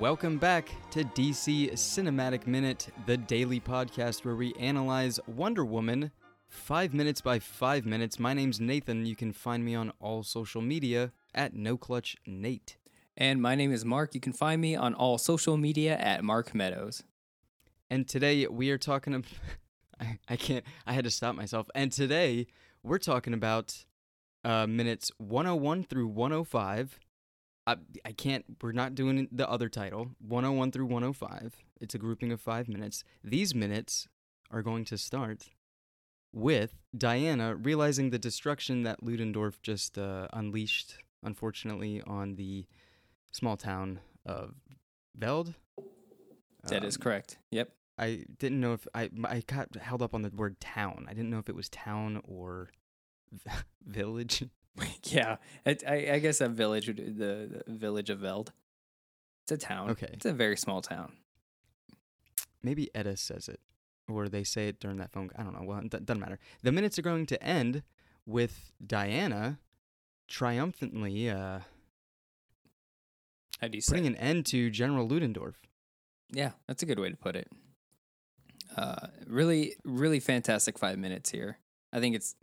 Welcome back to DC Cinematic Minute, the daily podcast where we analyze Wonder Woman five minutes by five minutes. My name's Nathan. You can find me on all social media at No Clutch Nate. And my name is Mark. You can find me on all social media at Mark Meadows. And today we are talking about. I, I can't, I had to stop myself. And today we're talking about uh, minutes 101 through 105. I, I can't, we're not doing the other title 101 through 105. It's a grouping of five minutes. These minutes are going to start with Diana realizing the destruction that Ludendorff just uh, unleashed, unfortunately, on the small town of Veld. That is Um, correct. Yep. I didn't know if I I got held up on the word town. I didn't know if it was town or v- village. yeah. I, I, I guess that village, would- the, the village of Veld. It's a town. Okay. It's a very small town. Maybe Etta says it, or they say it during that phone. I don't know. Well, it doesn't matter. The minutes are going to end with Diana triumphantly uh, How do you say? putting an end to General Ludendorff. Yeah, that's a good way to put it. Uh, really, really fantastic five minutes here. I think it's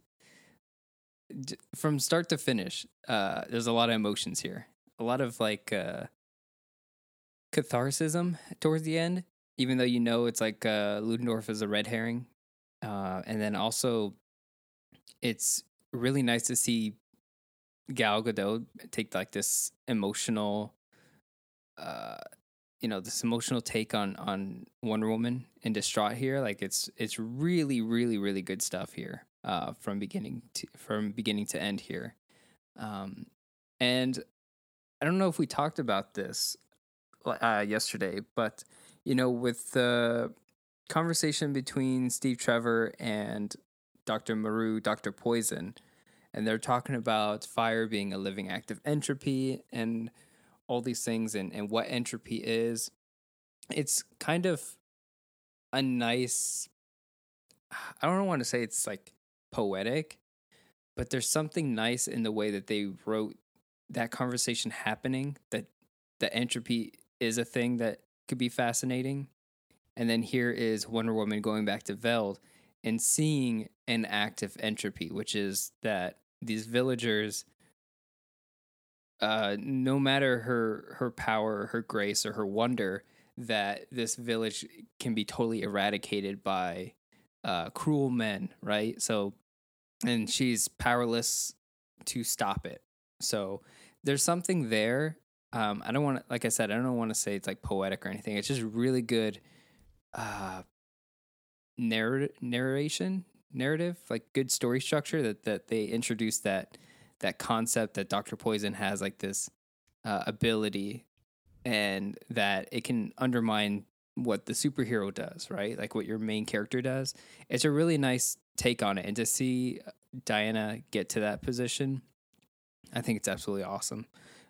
d- from start to finish. Uh, there's a lot of emotions here, a lot of like uh, catharsism towards the end. Even though you know it's like uh, Ludendorff is a red herring, uh, and then also it's really nice to see Gal Gadot take like this emotional uh you know this emotional take on on Wonder Woman and distraught here like it's it's really really really good stuff here uh from beginning to from beginning to end here um and I don't know if we talked about this uh yesterday but you know with the conversation between Steve Trevor and Dr. Maru Dr. Poison and they're talking about fire being a living act of entropy and all these things and, and what entropy is. It's kind of a nice, I don't want to say it's like poetic, but there's something nice in the way that they wrote that conversation happening, that the entropy is a thing that could be fascinating. And then here is Wonder Woman going back to Veld and seeing an act of entropy, which is that these villagers uh, no matter her her power, her grace, or her wonder, that this village can be totally eradicated by uh, cruel men, right? So, and she's powerless to stop it. So, there's something there. Um, I don't want to, like I said, I don't want to say it's like poetic or anything. It's just really good uh, narr- narration, narrative, like good story structure that that they introduced that that concept that Dr. Poison has like this uh, ability and that it can undermine what the superhero does, right? Like what your main character does. It's a really nice take on it. And to see Diana get to that position, I think it's absolutely awesome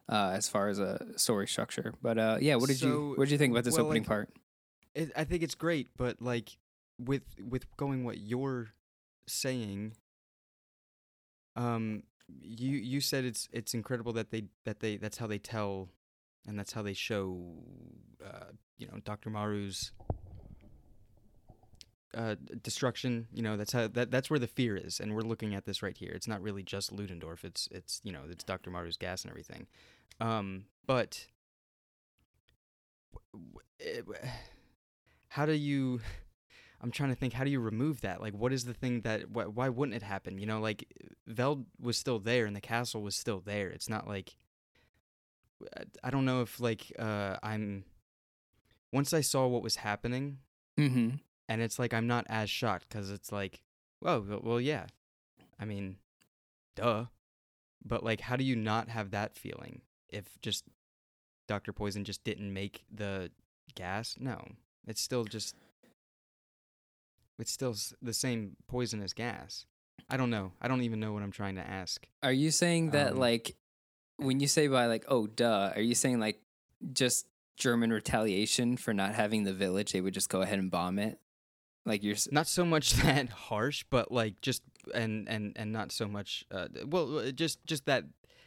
uh, as far as a story structure. But uh, yeah, what did So, you what did you think about this well, opening like, part? It, I think it's great, but like with with going what you're saying, um, you you said it's it's incredible that they that they that's how they tell, and that's how they show, uh, you know, Doctor Maru's uh destruction. You know, that's how that that's where the fear is, and we're looking at this right here. It's not really just Ludendorff. It's it's you know it's Doctor Maru's gas and everything, um, but. how do you i'm trying to think how do you remove that like what is the thing that wh- why wouldn't it happen you know like veld was still there and the castle was still there it's not like i don't know if like uh i'm once i saw what was happening Mm-hmm. and it's like i'm not as shocked because it's like well, well yeah. I mean duh. But like how do you not have that feeling if just dr poison just didn't make the gas? No. It's still just it's still the same poisonous gas. I don't know. I don't even know what i'm trying to ask. Are you saying that Um, like when you say by like oh duh, are you saying like just German retaliation for not having the village, they would just go ahead and bomb it? Like you're s- not so much that harsh but like just and and and not so much uh, well uh, just just that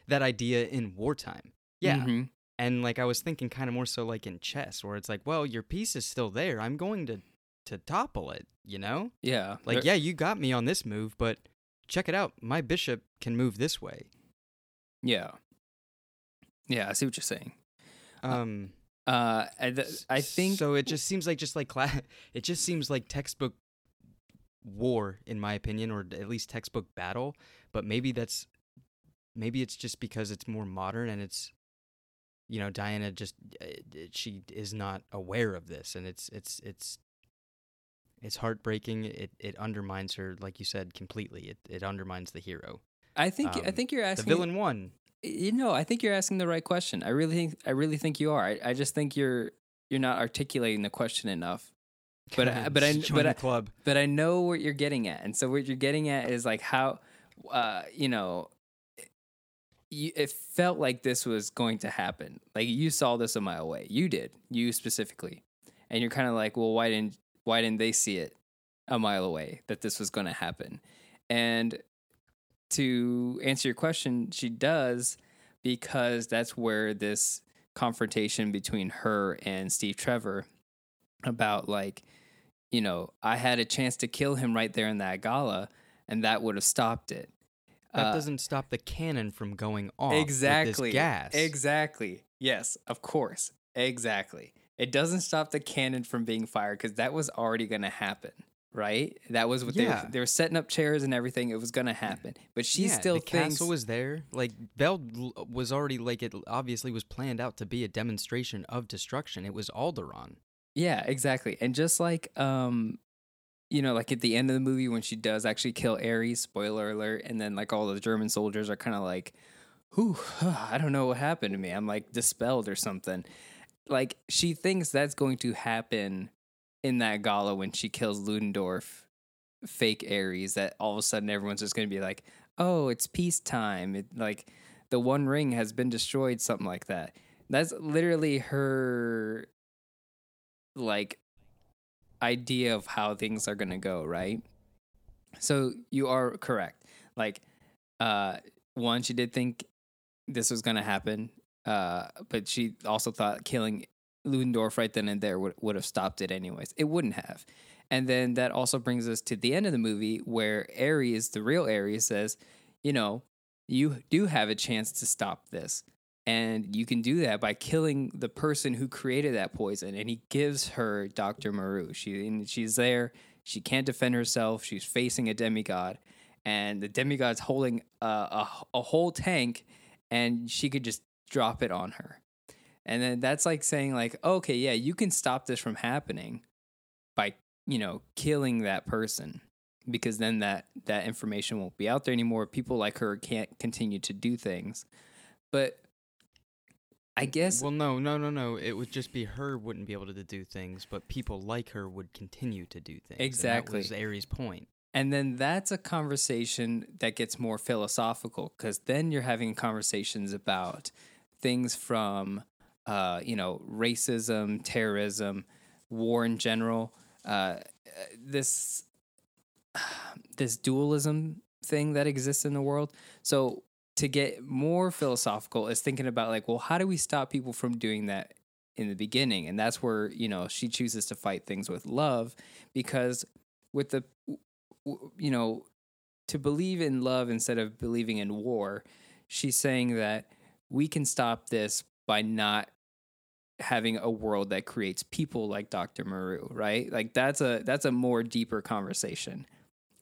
that idea in wartime yeah Mhm. And like I was thinking kind of more so like in chess where it's like, well, your piece is still there. I'm going to to topple it, you know? Yeah. Like yeah, you got me on this move, but check it out. My bishop can move this way. Yeah. Yeah, I see what you're saying. Um Uh, I, th- I think so. It just seems like just like cla- it just seems like textbook war, in my opinion, or at least textbook battle. But maybe that's maybe it's just because it's more modern and it's you know Diana just uh, she is not aware of this, and it's it's it's it's heartbreaking. It it undermines her, like you said, completely. It it undermines the hero. I think I um, think you're asking The villain won. You know i think you're asking the right question. I really think i really think you are. I, I just think you're you're not articulating the question enough. But I- but I- but I- club. but i know what you're getting at. And so what you're getting at is like how uh you know you, it felt like this was going to happen. Like you saw this a mile away. You did you specifically. And you're kind of like well why didn't why didn't they see it a mile away that this was going to happen? And to answer your question, she does because that's where this confrontation between her and Steve Trevor about like, you know, I had a chance to kill him right there in that gala, and that would have stopped it. That Uh, doesn't stop the cannon from going off. exactly this gas. Exactly. Yes, of course. Exactly. It doesn't stop the cannon from being fired because that was already going to happen, right? That was what they were, they were setting up chairs and everything. It was going to happen, but she yeah, still the thinks castle was there. Like Belle l- was already like it obviously was planned out to be a demonstration of destruction. It was Alderaan. Yeah, exactly. And just like um you know, like at the end of the movie when she does actually kill Ares, spoiler alert, and then like all the German soldiers are kind of like, "Whew, I don't know what happened to me. I'm like dispelled or something." Like she thinks that's going to happen in that gala when she kills Ludendorff, fake Ares. That all of a sudden everyone's just going to be like, "Oh, it's peacetime." It like the One Ring has been destroyed, something like that. That's literally her like idea of how things are going to go, right? So you are correct. Like uh one she did think this was going to happen, uh but she also thought killing Ludendorff right then and there would would have stopped it anyways. It wouldn't have. And then that also brings us to the end of the movie where Ares, the real Ares says, you know, you do have a chance to stop this. And you can do that by killing the person who created that poison. And he gives her Dr. Maru. She she's there. She can't defend herself. She's facing a demigod, and the demigod's holding a, a, a whole tank, and she could just drop it on her. And then that's like saying like, okay, yeah, you can stop this from happening by you know killing that person because then that that information won't be out there anymore. People like her can't continue to do things. But I guess Well, no, no, no, no. It would just be her wouldn't be able to do things, but people like her would continue to do things. Exactly. And that was Ares' point. And then that's a conversation that gets more philosophical because then you're having conversations about things from, uh, you know, racism, terrorism, war in general. Uh, this this dualism thing that exists in the world. So to get more philosophical is thinking about like, well, how do we stop people from doing that in the beginning? And that's where you know she chooses to fight things with love because with the you know, to believe in love instead of believing in war, she's saying that we can stop this by not having a world that creates people like Dr. Maru, right? Like that's a that's a more deeper conversation.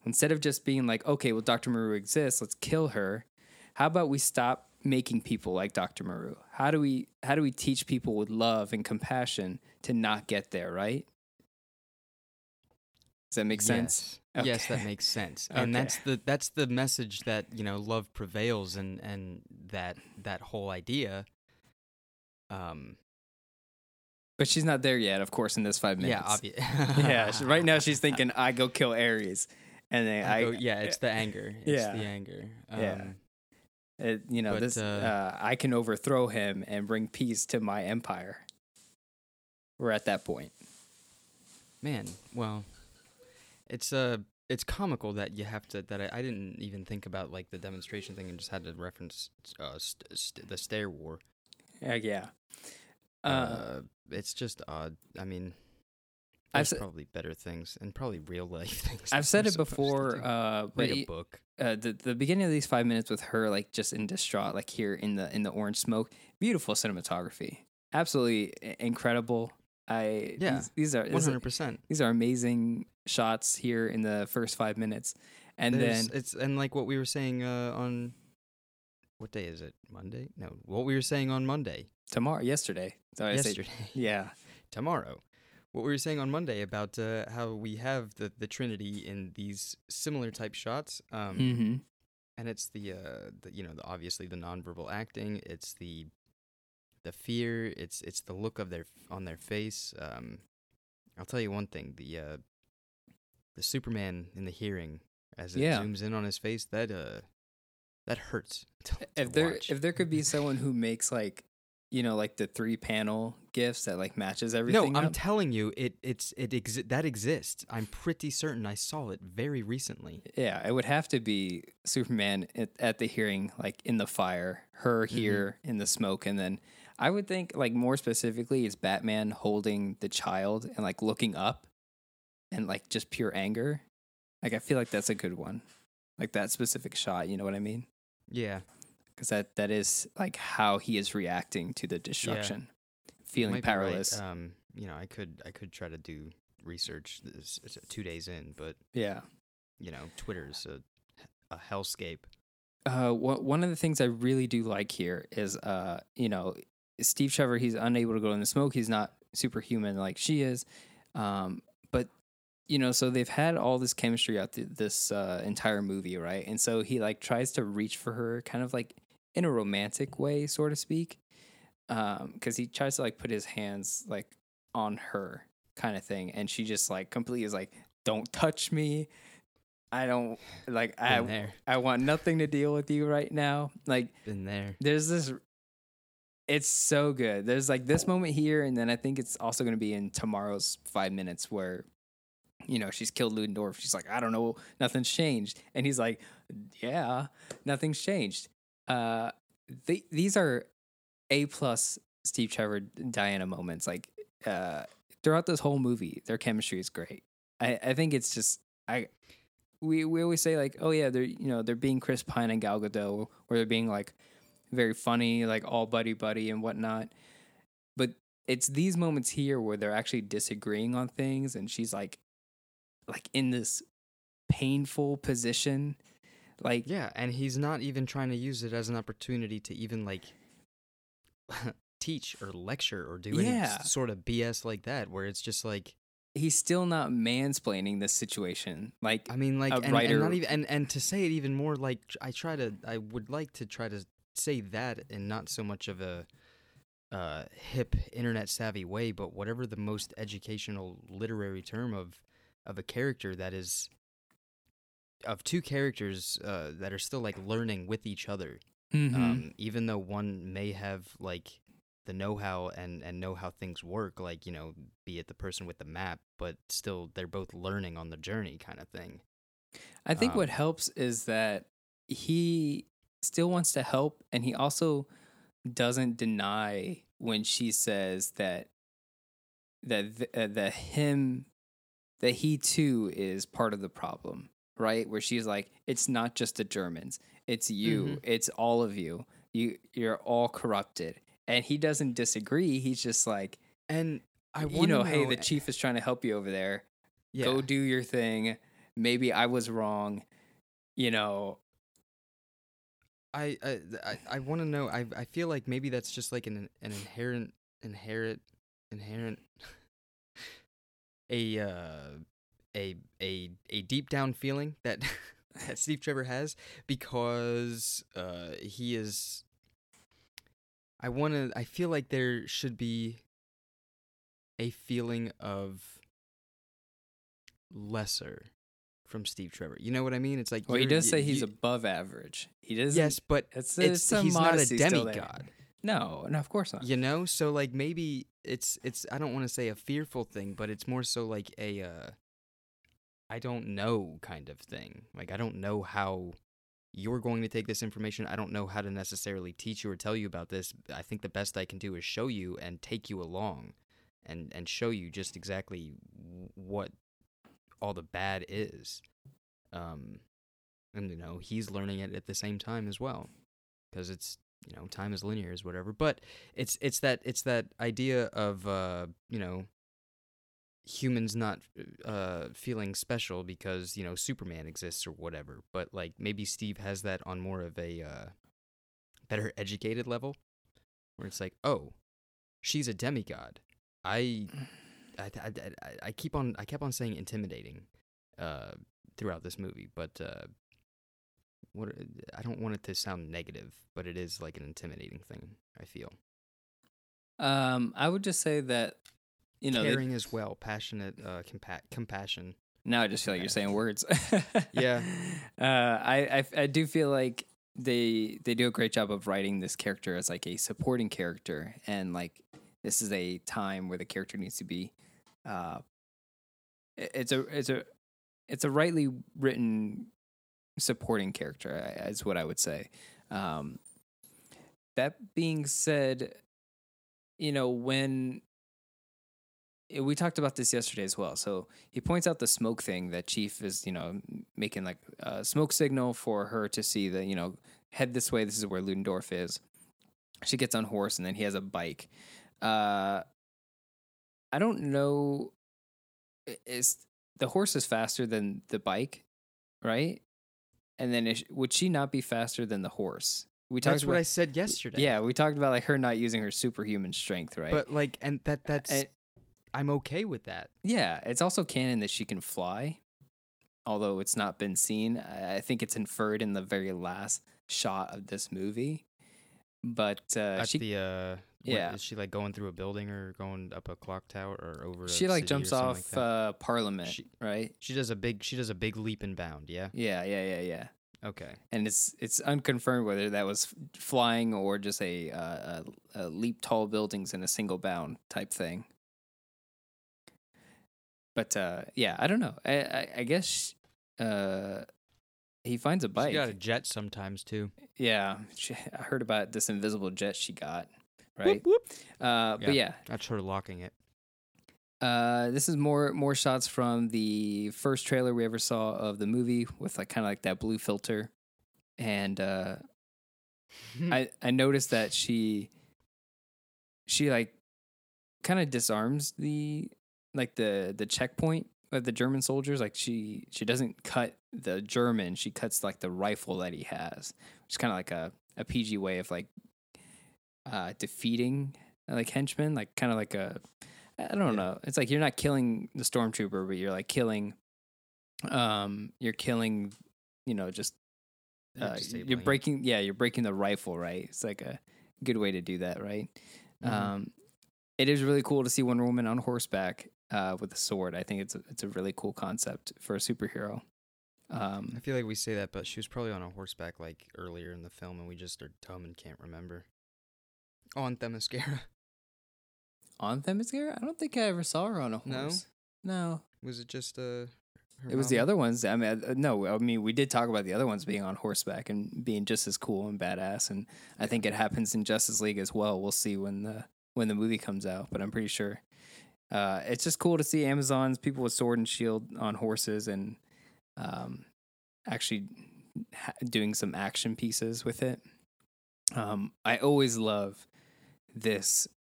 Instead of just being like, okay, well Dr. Maru exists, let's kill her. How about we stop making people like Dr. Maru? How do we how do we teach people with love and compassion to not get there, right? Does that make sense? Yes. Yes, that makes sense. And that's the that's the message that, you know, love prevails and and that that whole idea um But she's not there yet, of course, in this five minutes. yeah, minutes. obvious. yeah. she- Right now, she's thinking, "I go kill Ares," and then I, yeah, it's the anger. It's Yeah. the anger. Um, Yeah. it- you know, but, this, uh, uh, I can overthrow him and bring peace to my empire. We're at that point. Man, well, it's uh it's comical that you have to that I, I didn't even think about like the demonstration thing and just had to reference uh st- st- the stair war. Uh, yeah, Uh, Uh, it's just odd. I mean, I've there's probably better things and probably real life things. I've said it before, uh, but Read a book. uh, the the beginning of these five minutes with her like just in distraught, like here in the in the orange smoke, beautiful cinematography, absolutely incredible. I Yeah, these, these are hundred percent. these are amazing shots here in the first five minutes, and then it's and like what we were saying uh, on what day is it? Monday? No, what we were saying on Monday. tomorrow, yesterday, so I say- yesterday. yeah, tomorrow. What we were saying on Monday about uh, how we have the the Trinity in these similar type shots. Um, mm-hmm. and it's the uh the, you know the obviously the nonverbal acting it's the the fear it's it's the look of their on their face um i'll tell you one thing the uh the superman in the hearing as it Yeah. zooms in on his face that uh that hurts to, to if there watch. if there could be someone who makes like you know like the three panel gifts that like matches everything. no i'm up, telling you it it's it exi- that exists i'm pretty certain i saw it very recently yeah it would have to be superman at, at the hearing like in the fire her Mm-hmm. here in the smoke and then i would think like more specifically it's batman holding the child and like looking up and like just pure anger like i feel like that's a good one like that specific shot you know what i mean yeah because that that is like how he is reacting to the destruction feeling might be right. powerless um you know i could i could try to do research this two days in but yeah you know twitter's a, a hellscape Uh, wha- one of the things I really do like here is, uh, you know, Steve Trevor. He's unable to go in the smoke. He's not superhuman like she is. Um, you know, so they've had all this chemistry out th- this uh, entire movie, right? And so he like tries to reach for her, kind of like in a romantic way, so to speak, because he tries to like put his hands like on her, kind of thing, and she just like completely is like, "Don't touch me." I don't like. been I there I want nothing to deal with you right now. Like been there there's this it's so good. There's like this moment here and then I think it's also going to be in tomorrow's 5 minutes where you know, she's killed Ludendorff. She's like, "I don't know, nothing's changed." And he's like, "Yeah, nothing's changed." Uh th- these are A plus Steve Trevor Diana moments like uh throughout this whole movie. Their chemistry is great. I I think it's just I we we always say like, oh yeah, they're you know they're being Chris Pine and Gal Gadot, or they're being like very funny, like all buddy buddy and whatnot. But it's these moments here where they're actually disagreeing on things, and she's like, like in this painful position, like yeah and he's not even trying to use it as an opportunity to even like teach or lecture or do any Yeah. s- sort of bs like that where it's just like he's still not mansplaining this situation. Like i mean like A and, and writer- not even and, and to say it even more like i try to i would like to try to say that in not so much of a uh, hip internet savvy way but whatever the most educational literary term of of a character that is of two characters uh, that are still like learning with each other mhm. um, even though one may have like the know-how and and know how things work like you know be it the person with the map but still they're both learning on the journey kind of thing I think what Um, helps is that he still wants to help and he also doesn't deny when she says that that th- uh, that him that he too is part of the problem, right? Where she's like it's not just the Germans, it's you, Mhm. it's all of you. You you're all corrupted. And he doesn't disagree. He's just like, and i you wanna know, hey, the chief is trying to help you over there yeah go do your thing. Maybe I was wrong. You know, i i i, I want to know i i feel like maybe that's just like an an inherent inherent inherent a uh a a a deep down feeling that that Steve Trevor has because uh he is I want to I feel like there should be a feeling of lesser from Steve Trevor. You know what I mean? It's like well, he does y- say he's you- above average. He does. Yes, but it's, it's it's he's not a modesty still there. demigod. No, no, of course not. You know? So like maybe it's it's I don't want to say a fearful thing, but it's more so like a uh I don't know kind of thing. Like I don't know how you're going to take this information. I don't know how to necessarily teach you or tell you about this. I think the best I can do is show you and take you along and and show you just exactly what all the bad is. Um and you know, he's learning it at the same time as well because it's you know, time is linear is whatever. But it's it's that it's that idea of uh, you know, humans not uh feeling special because you know superman exists or whatever but like maybe steve has that on more of a uh better educated level where it's like oh she's a demigod i i i, I, keep on i kept on saying intimidating uh throughout this movie but uh what i don't want it to sound negative but it is like an intimidating thing i feel Um, I would just say that you know, they- caring as well passionate uh compa- compassion now I just feel like you're saying words. Yeah. Uh, I, I I do feel like they they do a great job of writing this character as like a supporting character, and like this is a time where the character needs to be. Uh, it's a it's a it's a rightly written supporting character is what I would say. Um, that being said, you know when eh, we talked about this yesterday as well. So he points out the smoke thing that Chief is, you know, making like a smoke signal for her to see that, you know, head this way. This is where Ludendorff is. She gets on horse and then he has a bike. Uh, I don't know. Is the horse is faster than the bike, right? And then is, would she not be faster than the horse? We talked that's about what i said yesterday yeah, we talked about like her not using her superhuman strength, right? but like and that that's And- i'm okay with that Yeah, it's also canon that she can fly, although it's not been seen. I I think it's inferred in the very last shot of this movie. But uh, at she the uh yeah. is she like going through a building or going up a clock tower or over a she like jumps off like uh, Parliament, She- right? she does a big she does a big leap and bound yeah Yeah, yeah, yeah, yeah. Okay And it's it's unconfirmed whether that was flying or just a, uh, a, a leap tall buildings in a single bound type thing. But uh, yeah, I don't know. I I, I guess uh, he finds a bike. she got a jet sometimes too Yeah, she, I heard about this invisible jet she got. Right. whoop. Uh, But yeah, that's her locking it uh, this is more more shots from the first trailer we ever saw of the movie with like kind of like that blue filter, and uh, I I noticed that she she like kind of disarms the like the the checkpoint of the German soldiers. Like she she doesn't cut the German, she cuts like the rifle that he has, which is kind of like a a PG way of like uh defeating like henchmen, like kind of like a I don't Yeah. know. It's like you're not killing the stormtrooper, but you're like killing um you're killing you know just You're uh, you're it. breaking yeah you're breaking the rifle right it's like a good way to do that right Mhm. um it is really cool to see Wonder Woman on horseback uh with a sword i think it's a, it's a really cool concept for a superhero um I feel like we say that, but she was probably on a horseback like earlier in the film, and we just are dumb and can't remember. On Themyscira. On Themyscira? I don't think i ever saw her on a horse. No. No. Was it just uh? her it was the other ones. I mean uh, no i mean we did talk about the other ones being on horseback and being just as cool and badass and i think it happens in justice league as well. We'll see when the when the movie comes out but i'm pretty sure uh, it's just cool to see amazons people with sword and shield on horses and um, actually ha- doing some action pieces with it. Um, i always love this uh,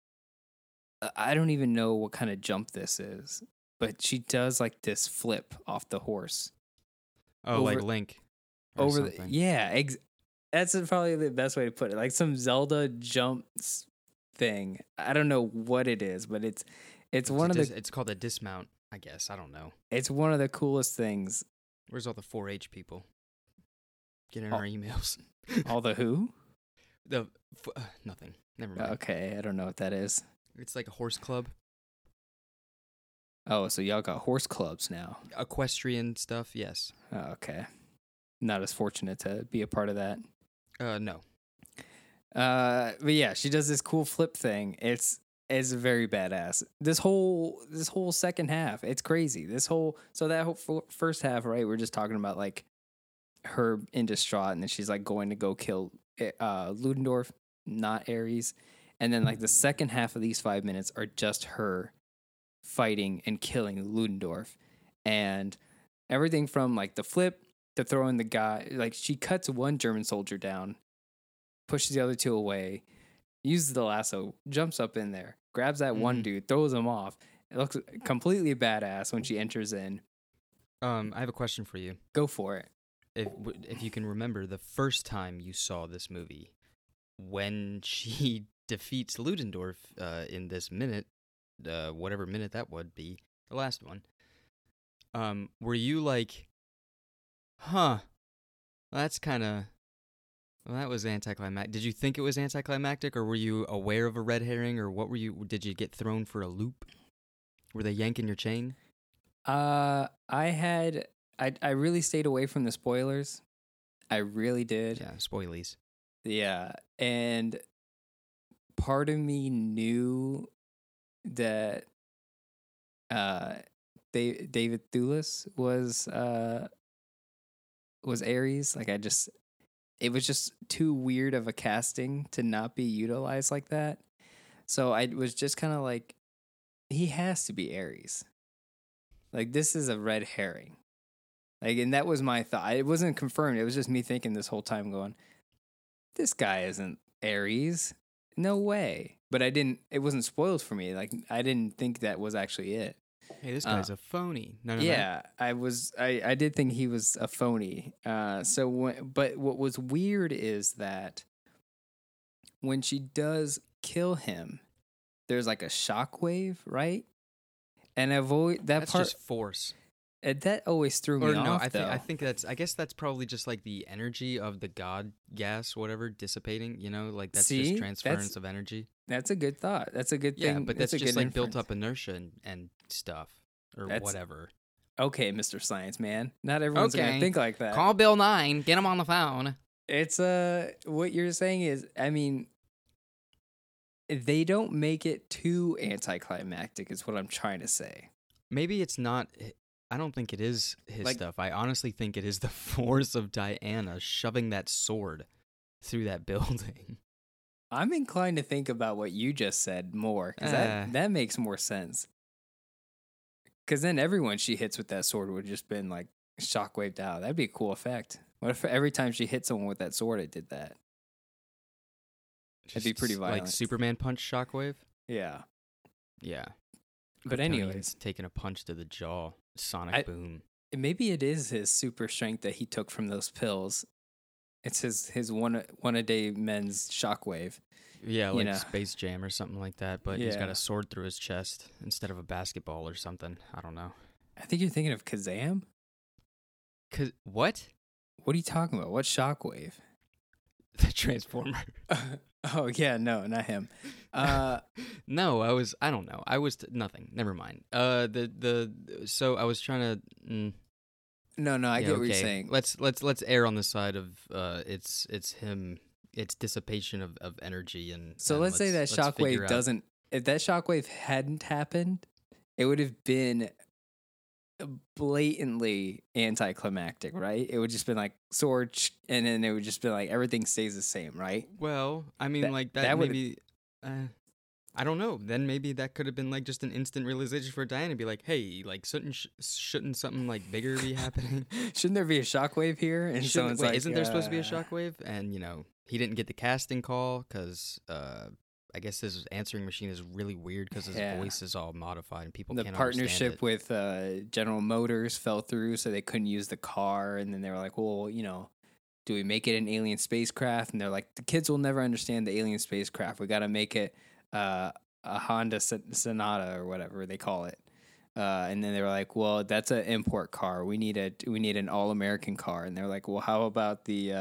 i don't even know what kind of jump this is but she does like this flip off the horse Oh, like Link. over the, yeah ex- that's probably the best way to put it like some zelda jumps thing i don't know what it is but it's it's It's one of dis- the It's called a dismount. I guess I don't know. it's one of the coolest things Where's all the 4-H people? Get in Oh. our emails. all the who the f- uh, nothing. Never mind. okay i don't know what that is It's like a horse club, oh so y'all got horse clubs now equestrian stuff. Yes. oh, okay not as fortunate to be a part of that Uh, no. Uh, but yeah, she does this cool flip thing. It's it's very badass. This whole this whole second half, it's crazy. This whole so that whole f- first half, right? We're just talking about like her in distraught, and then she's like going to go kill eh, uh, Ludendorff, not Ares. And then like the second half of these five minutes are just her fighting and killing Ludendorff, and everything from like the flip to throwing the guy. Like she cuts one German soldier down, pushes the other two away, uses the lasso, jumps up in there, grabs that one Mhm. dude, throws him off. It looks completely badass when she enters in. Um, I have a question for you. Go for it. If if you can remember the first time you saw this movie, when she defeats Ludendorff uh, in this minute, uh, whatever minute that would be, the last one. Um, were you like, huh? That's kind of. Well, that was anticlimactic. Did you think it was anticlimactic, or were you aware of a red herring, or what were you? Did you get thrown for a loop? Were they yanking your chain? Uh, I had I I really stayed away from the spoilers. I really did. Yeah, spoilies. Yeah, and part of me knew that uh Da- David Thewlis was uh was Ares. Like I just it was just too weird of a casting to not be utilized like that. So I was just kind of like he has to be Ares. Like this is a red herring. Like and that was my thought. It wasn't confirmed. It was just me thinking this whole time going this guy isn't Ares. No way. But I didn't it wasn't spoiled for me. Like I didn't think that was actually it. Hey, this Uh, guy's a phony. None of that. Yeah, I was I I did think he was a phony. Uh so when, but what was weird is that when she does kill him, there's like a shockwave, right? And I've always that That's part just force. Uh, that always threw me Or no, off I think I think that's I guess that's probably just like the energy of the god gas, whatever, dissipating. You know, like that's See? just That's- transference of energy. That's a good thought. That's a good Yeah, thing. but that's, a just like built up inertia and, and stuff or That's- whatever. Okay, Mr. Science Man. Not everyone's Okay. gonna think like that. Call Bill Nye. Get him on the phone. It's uh what you're saying is I mean they don't make it too anticlimactic is what I'm trying to say. Maybe it's not. I don't think it is his Like- stuff. I honestly think it is the force of Diana shoving that sword through that building. I'm inclined to think about what you just said more cuz Uh. that that makes more sense. Cuz then everyone she hits with that sword would just been like shockwaved out. That'd be a cool effect. What if every time she hit someone with that sword it did that? That'd be pretty violent. Like. Superman punch shockwave. Yeah. Yeah. But Kryptonians anyways, taking a punch to the jaw, sonic I- boom. maybe it is his super strength that he took from those pills. It's his his one one a day men's shockwave. Yeah, like know. Space Jam or something like that. But he's got a sword through his chest instead of a basketball or something. I don't know. I think you're thinking of Kazaam. Cause what? What are you talking about? What shockwave? The Transformer. oh yeah, no, not him. Uh, no, I was. I don't know. I was t- nothing. Never mind. Uh, the the so I was trying to. Mm, no, no, I yeah, get what you're saying. Let's let's let's err on the side of uh, it's it's him. It's dissipation of, of energy and. So and let's, say that let's shockwave out- doesn't. If that shockwave hadn't happened, it would have been blatantly anticlimactic, right? It would just been like sword, and then it would just be like everything stays the same, right? Well, I mean, That- like that, that maybe. Uh, I don't know. Then maybe that could have been like just an instant realization for Diana to be like, "Hey, like shouldn't sh- shouldn't something like bigger be happening? Shouldn't there be a shockwave here? And Shouldn't- someone's wait, like, isn't there supposed to be a shockwave?" And you know, he didn't get the casting call because uh, I guess his answering machine is really weird because his Yeah. voice is all modified and people the can't partnership with uh, General Motors fell through, so they couldn't use the car. And then they were like, "Well, you know, do we make it an alien spacecraft?" And they're like, "The kids will never understand the alien spacecraft. We got to make it uh, a Honda Son- Sonata or whatever they call it." Uh, and then they were like, "Well, that's an import car. We need a we need an all American car." And they're like, "Well, how about the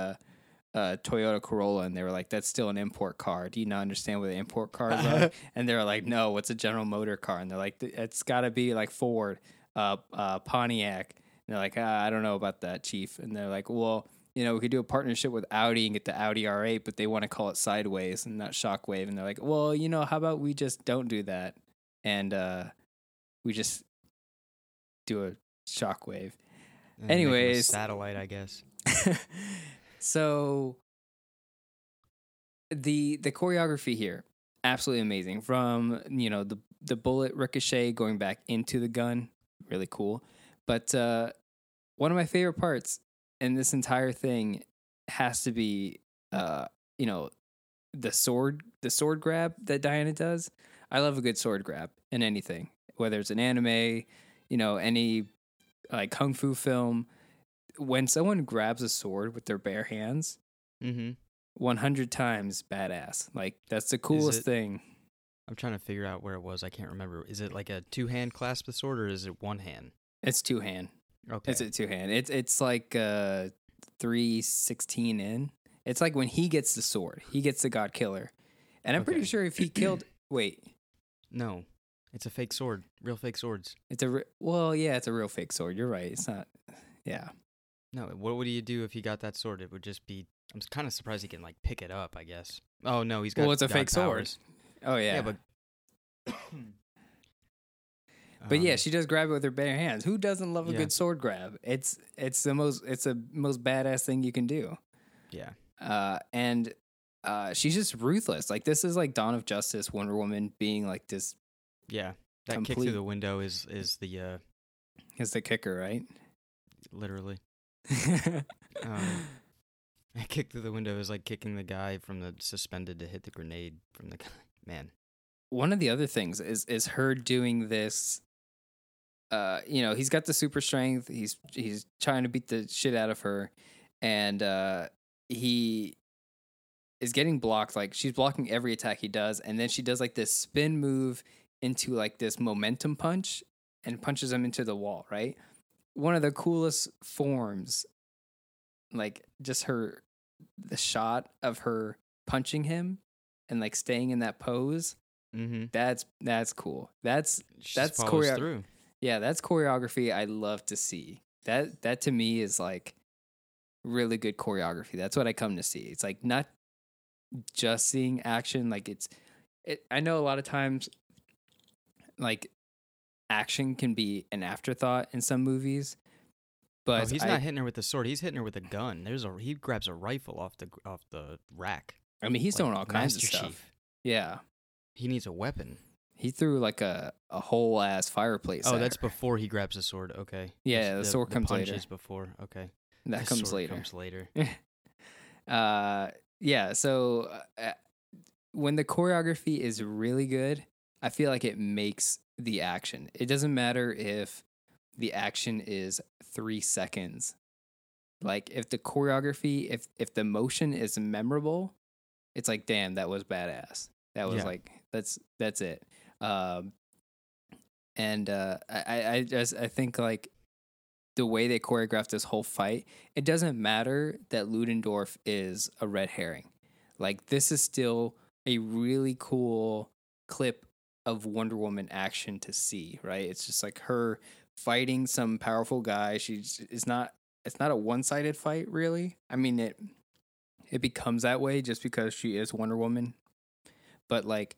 uh, uh, Toyota Corolla?" And they were like, "That's still an import car. Do you not understand what the import cars are?" and they're like, "No, what's a General Motor car?" And they're like, "It's got to be like Ford, uh, uh, Pontiac." And they're like, ah, "I don't know about that, Chief." And they're like, "Well." You know, we could do a partnership with Audi and get the Audi R8, but they want to call it Sideways and not Shockwave. And they're like, well, you know, how about we just don't do that and uh, we just do a Shockwave. And him a anyways. satellite, I guess. so the the choreography here absolutely amazing. From you know the the bullet ricochet going back into the gun really cool. But uh one of my favorite parts in this entire thing has to be uh you know the sword the sword grab that Diana does. I love a good sword grab in anything whether it's an anime you know any like kung fu film when someone grabs a sword with their bare hands Mm-hmm. 100 times badass. Like that's the coolest it- thing. I'm trying to figure out where it was. I can't remember. Is it like a two hand clasp the sword or is it one hand? It's two hand. Okay. It's a two hand. It's it's like uh 316 in. It's like when he gets the sword, he gets the god killer. And I'm pretty sure if he killed wait, No, it's a fake sword. Real fake swords. it's a re- well, yeah, it's a real fake sword. You're right. It's not yeah. No, what would he do if he got that sword? It would just be. I'm kind of surprised he can like pick it up. I guess. Oh no, he's got. Well, it's a fake sword. Oh yeah. Yeah, but. But yeah, Um, she does grab it with her bare hands. Who doesn't love a Yeah. good sword grab? It's it's the most it's the most badass thing you can do. yeah. uh, and uh, she's just ruthless. Like this is like Dawn of Justice, Wonder Woman being like this Yeah. That kick through the window is is the uh is the kicker, right? literally. Um, that kick through the window is like kicking the guy from the suspended to hit the grenade from the guy. Man. One of the other things is is her doing this. Uh, you know, he's got the super strength. He's he's trying to beat the shit out of her, and uh, he is getting blocked. Like she's blocking every attack he does, and then she does like this spin move into like this momentum punch and punches him into the wall. Right, one of the coolest forms. Like just her, the shot of her punching him and like staying in that pose. Mm-hmm. That's that's cool. That's She That's just follows choreo- yeah, that's choreography I love to see. That that to me is like really good choreography. That's what I come to see. It's like not just seeing action like it's it I know a lot of times like action can be an afterthought in some movies. But oh, he's I, not hitting her with the sword. He's hitting her with a gun. There's a he grabs a rifle off the off the rack. I mean he's like doing all kinds of stuff. Chief. Yeah. He needs a weapon. He threw like a, a whole ass fireplace. oh, at that's her. before he grabs the sword. Okay. Yeah, the sword comes punch later. before. Okay. that The comes later. Comes later. uh yeah so uh, when the choreography is really good i feel like it makes the action it doesn't matter if the action is three seconds like if the choreography if if the motion is memorable it's like damn that was badass that was Yeah. like that's that's it um and uh i I- i just i think like the way they choreographed this whole fight, it doesn't matter that Ludendorff is a red herring. Like this is still a really cool clip of Wonder Woman action to see, right? It's just like her fighting some powerful guy. She's it's not it's not a one-sided fight really. I mean it it becomes that way just because she is Wonder Woman. But like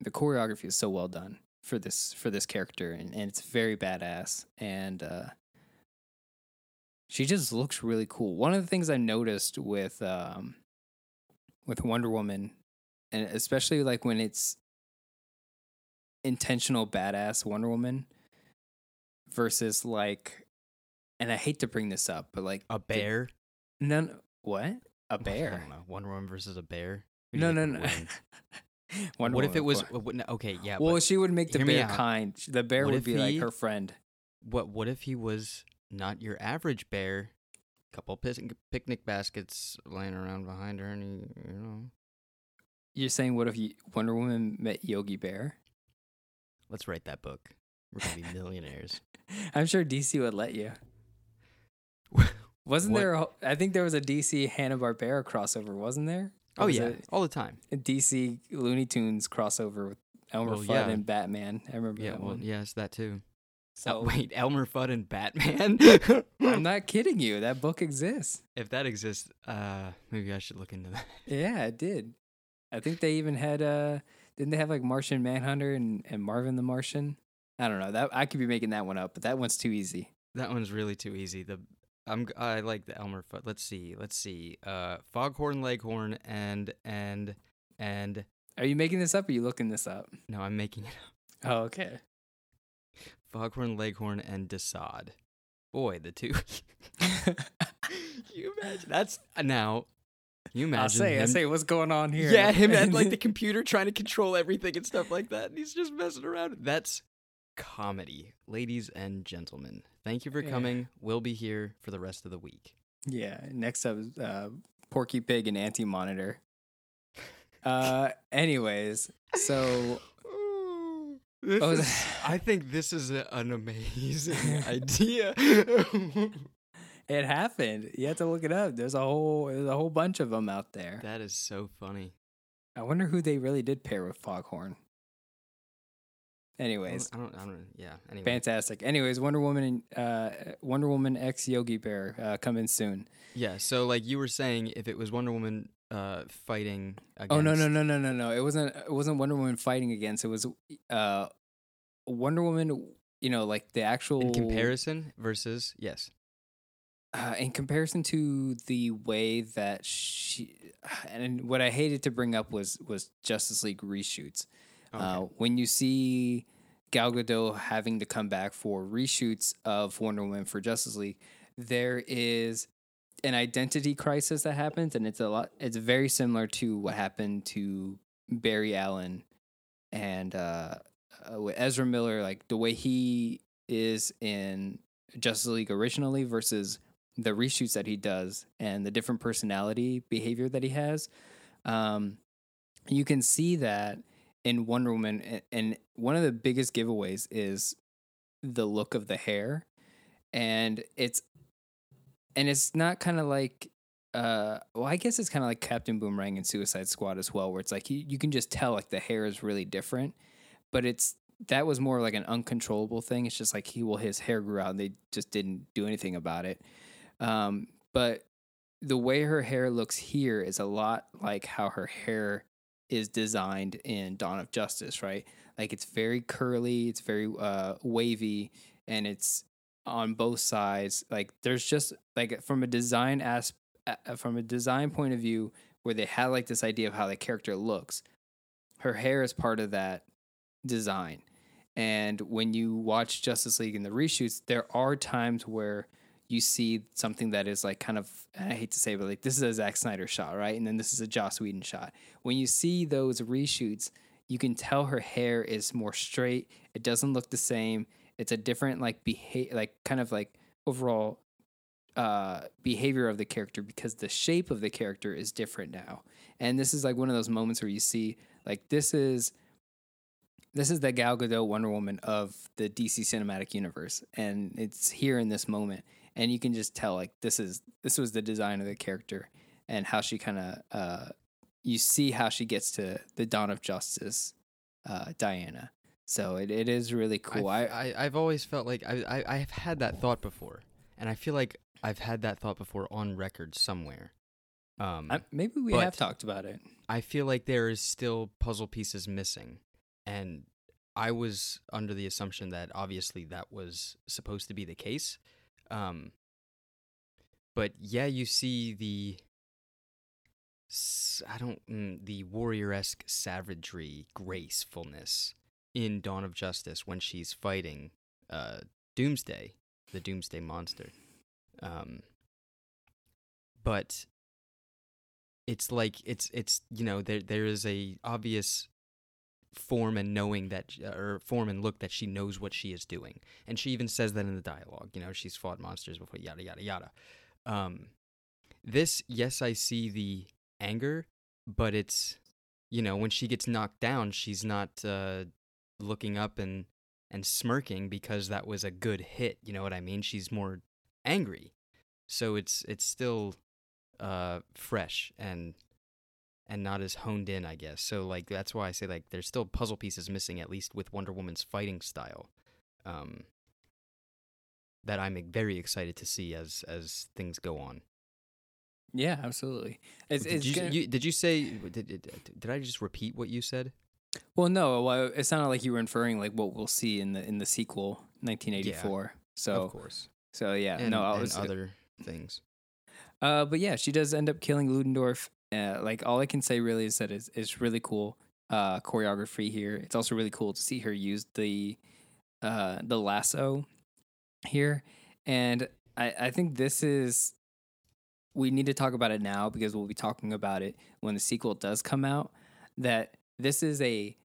the choreography is so well done for this for this character and, and it's very badass and uh she just looks really cool. One of the things I noticed with um with Wonder Woman and especially like when it's intentional badass Wonder Woman versus like and I hate to bring this up, but like A bear. none what? A bear. don't know. Wonder Woman versus a bear. No, no, no. would win? Wonder what if it was? okay, yeah. well, she would make the bear kind. The bear What would be like her friend. what? What if he was not your average bear? Couple picnic baskets laying around behind her, and he, you know. You're saying what if you, Wonder Woman met Yogi Bear? Let's write that book. We're gonna be millionaires. I'm sure DC would let you. Wasn't What- there? A, I think there was a DC Hanna Barbera crossover, wasn't there? Or Oh was yeah, all the time. a DC Looney Tunes crossover with Elmer Well, Fudd yeah. and Batman. I remember Yeah, that well, one. yes, that too. So Oh, wait, Elmer Fudd and Batman. I'm not kidding you. That book exists. if that exists, uh, maybe I should look into that. Yeah, it did. I think they even had uh didn't they have like Martian Manhunter and, and Marvin the Martian? I don't know. That I could be making that one up, but that one's too easy. That one's really too easy. The I'm I like the Elmer Fudd. Let's see. Let's see. Uh, Foghorn Leghorn and and and Are you making this up or are you looking this up? no, I'm making it. up. Oh, okay. Foghorn Leghorn and Desaad. Boy, the two. you imagine that's now. You imagine I'll say, I say, what's going on here? Yeah, him at like the computer trying to control everything and stuff like that. And he's just messing around. That's comedy, ladies and gentlemen. Thank you for Yeah. coming. We'll be here for the rest of the week. Yeah. Next up is uh, Porky Pig and Anti Monitor. Uh, anyways, so This Oh, is- I think this is an amazing idea. It happened. You have to look it up. There's a whole there's a whole bunch of them out there. that is so funny. I wonder who they really did pair with Foghorn. I Anyways, don't, I don't, I don't yeah. Anyway, fantastic. Anyways, Wonder Woman and uh, Wonder Woman X Yogi Bear uh, coming soon. yeah. So like you were saying, if it was Wonder Woman uh, fighting against, Oh no no no no no no! It wasn't it wasn't Wonder Woman fighting against. It was uh, Wonder Woman. You know, like the actual in comparison versus yes. Uh, in comparison to the way that she and what I hated to bring up was was Justice League reshoots. Uh, when you see Gal Gadot having to come back for reshoots of Wonder Woman for Justice League, there is an identity crisis that happens, and it's a lot. It's very similar to what happened to Barry Allen and uh, uh, with Ezra Miller, like the way he is in Justice League originally versus the reshoots that he does and the different personality behavior that he has. Um, you can see that in Wonder Woman, and one of the biggest giveaways is the look of the hair, and it's and it's not kind of like. Uh, well, I guess it's kind of like Captain Boomerang and Suicide Squad as well, where it's like you, you can just tell like the hair is really different, but it's that was more like an uncontrollable thing. It's just like he well his hair grew out and they just didn't do anything about it. Um, but the way her hair looks here is a lot like how her hair is designed in Dawn of Justice, right? Like it's very curly, it's very uh, wavy, and it's on both sides. Like there's just like from a design as from a design point of view, where they had like this idea of how the character looks. Her hair is part of that design. And when you watch Justice League in the reshoots, there are times where you see something that is like kind of I hate to say, but like this is a Zack Snyder shot, right? And then this is a Joss Whedon shot. When you see those reshoots, you can tell her hair is more straight. It doesn't look the same. It's a different like behave, like kind of like overall uh, behavior of the character because the shape of the character is different now. And this is like one of those moments where you see like this is this is the Gal Gadot Wonder Woman of the DC cinematic universe and it's here in this moment and you can just tell like this is this was the design of the character and how she kind of uh you see how she gets to the dawn of justice uh Diana. So it, it is really cool. I, I, I I've always felt like I, I I've had that thought before, and I feel like I've had that thought before on record somewhere. Um, I maybe we have talked about it. I feel like there is still puzzle pieces missing, and I was under the assumption that obviously that was supposed to be the case. Um, but yeah, you see the I don't mm, the warrior esque savagery, gracefulness in Dawn of Justice when she's fighting uh, Doomsday, the Doomsday monster. Um, but it's like it's it's you know there there is a obvious form and knowing that or form and look that she knows what she is doing. And she even says that in the dialogue you know she's fought monsters before yada yada yada. Um this yes i see the anger but it's you know when she gets knocked down she's not uh looking up and and smirking because that was a good hit you know what i mean? She's more angry. So it's it's still uh fresh and and not as honed in i guess so like that's why i say like there's still puzzle pieces missing at least with wonder woman's fighting style um that i'm very excited to see as as things go on Yeah, absolutely. It's, did, it's you, gonna- you, did you say did, did, i just repeat what you said well, no, well, it sounded like you were inferring like what we'll see in the in the sequel, 1984. of So, of course so yeah, and, no, I and was other things. Uh, but yeah, she does end up killing Ludendorff. Uh, like all I can say really is that it's, it's really cool uh, choreography here. It's also really cool to see her use the uh, the lasso here, and I, I think this is we need to talk about it now because we'll be talking about it when the sequel does come out. That this is a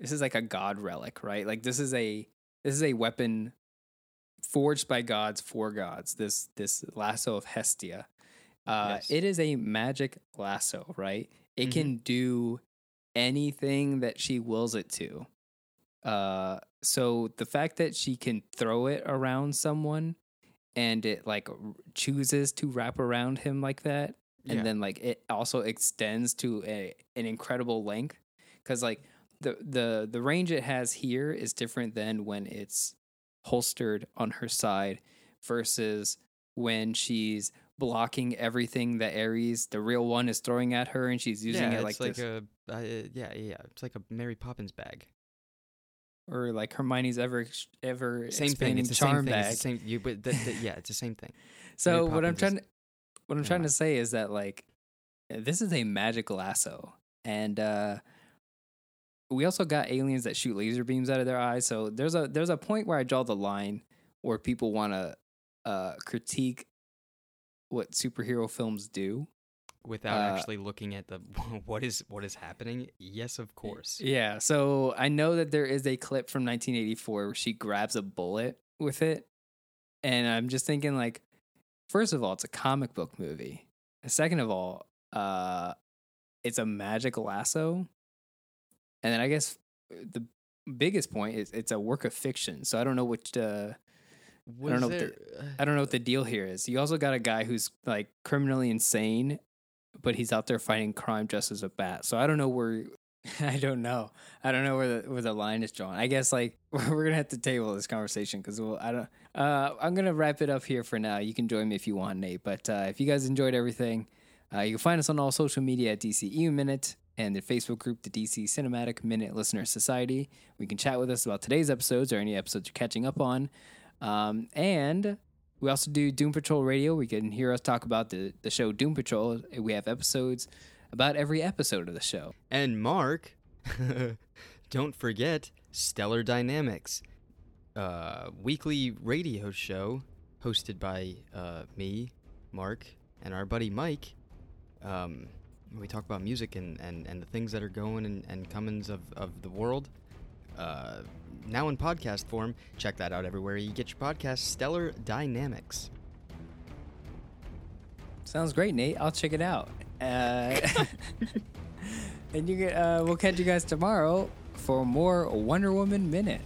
this is like a god relic, right? Like this is a this is a weapon forged by gods for gods. This this lasso of Hestia. Uh, Yes. It is a magic lasso, right? It Mhm. can do anything that she wills it to. Uh, so the fact that she can throw it around someone and it like r- chooses to wrap around him like that, and Yeah. then like it also extends to a an incredible length because like the the the range it has here is different than when it's holstered on her side versus when she's blocking everything that Ares, the real one, is throwing at her, and she's using yeah, it like, it's like this, a uh, yeah yeah it's like a Mary Poppins bag. or like Hermione's ever ever Same thing. It's the charm same thing. bag. It's same. You but the, the, yeah, it's the same thing. So what I'm is- trying to what I'm trying to say is that like this is a magic lasso, and uh we also got aliens that shoot laser beams out of their eyes. So there's a there's a point where I draw the line where people want to uh critique what superhero films do. Without Uh, actually looking at the what is what is happening. Yes, of course. Yeah. So I know that there is a clip from 1984 where she grabs a bullet with it. And I'm just thinking, like, first of all, it's a comic book movie. Second of all, uh, it's a magic lasso. And then I guess the biggest point is it's a work of fiction. So I don't know which, uh, Was don't know what there, uh, I don't know what the deal here is. You also got a guy who's like criminally insane, but he's out there fighting crime just as a bat. So I don't know where. I don't know. I don't know where the where the line is drawn. I guess like we're gonna have to table this conversation because we'll, I don't. Uh, I'm gonna wrap it up here for now. You can join me if you want, Nate. But uh, if you guys enjoyed everything, uh, you can find us on all social media at DCEU Minute and the Facebook group, the DC Cinematic Minute Listener Society. We can chat with us about today's episodes or any episodes you're catching up on. Um, and we also do Doom Patrol Radio. We can hear us talk about the, the show Doom Patrol. We have episodes about every episode of the show. And Mark, don't forget Stellar Dynamics, uh, weekly radio show hosted by uh, me, Mark, and our buddy Mike. Um, we talk about music and, and, and the things that are going and, and comings of, of the world. Uh, now in podcast form. Check that out everywhere you get your podcast, Stellar Dynamics. Sounds great, Nate. I'll check it out. Uh, and you get, uh, we'll catch you guys tomorrow for more Wonder Woman Minute.